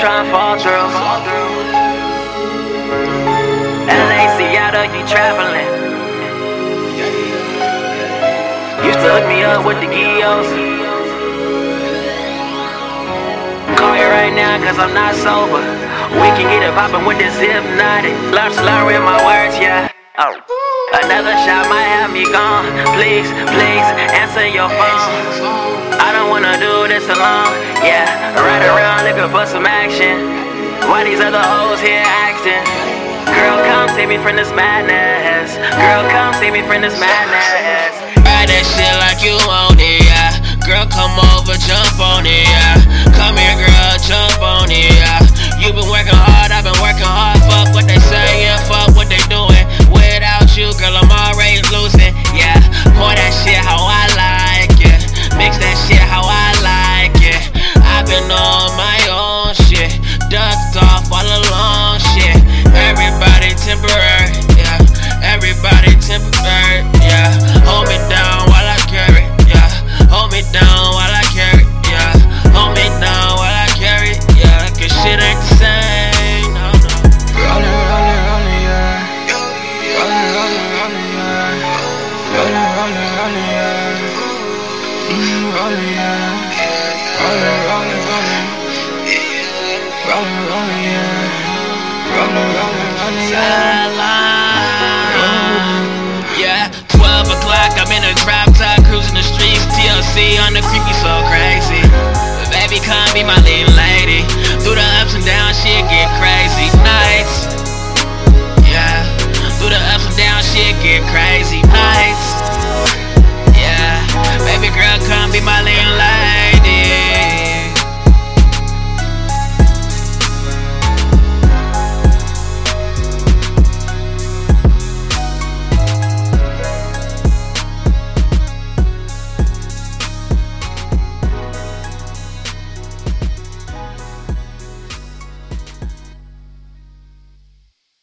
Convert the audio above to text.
trying to fall through. LA, Seattle, you traveling. Used to hook me up with the guillos. Call you right now, cause I'm not sober. We can get it poppin' with this Hpnotiq. Love slurring my words, yeah. Oh. Another shot might have me gone. Please, please answer your phone. I don't wanna do this alone. Yeah, right around for some action. Why these other hoes here acting? Girl, come save me from this madness. Girl, come save me from this madness. Ride that shit like you want it, yeah. Girl, come over, jump on it, yeah. Mm, rollin', yeah. Rollin', rollin', rollin'. Rollin', rollin', yeah. Rollin', rollin', rollin', yeah. Yeah, 12 o'clock, I'm in a drop top, cruising the streets, TLC on the creepy, so crazy. Baby, come be my leading lady. Through the ups and downs, shit get crazy. Nights, yeah. Through the ups and downs, shit get crazy.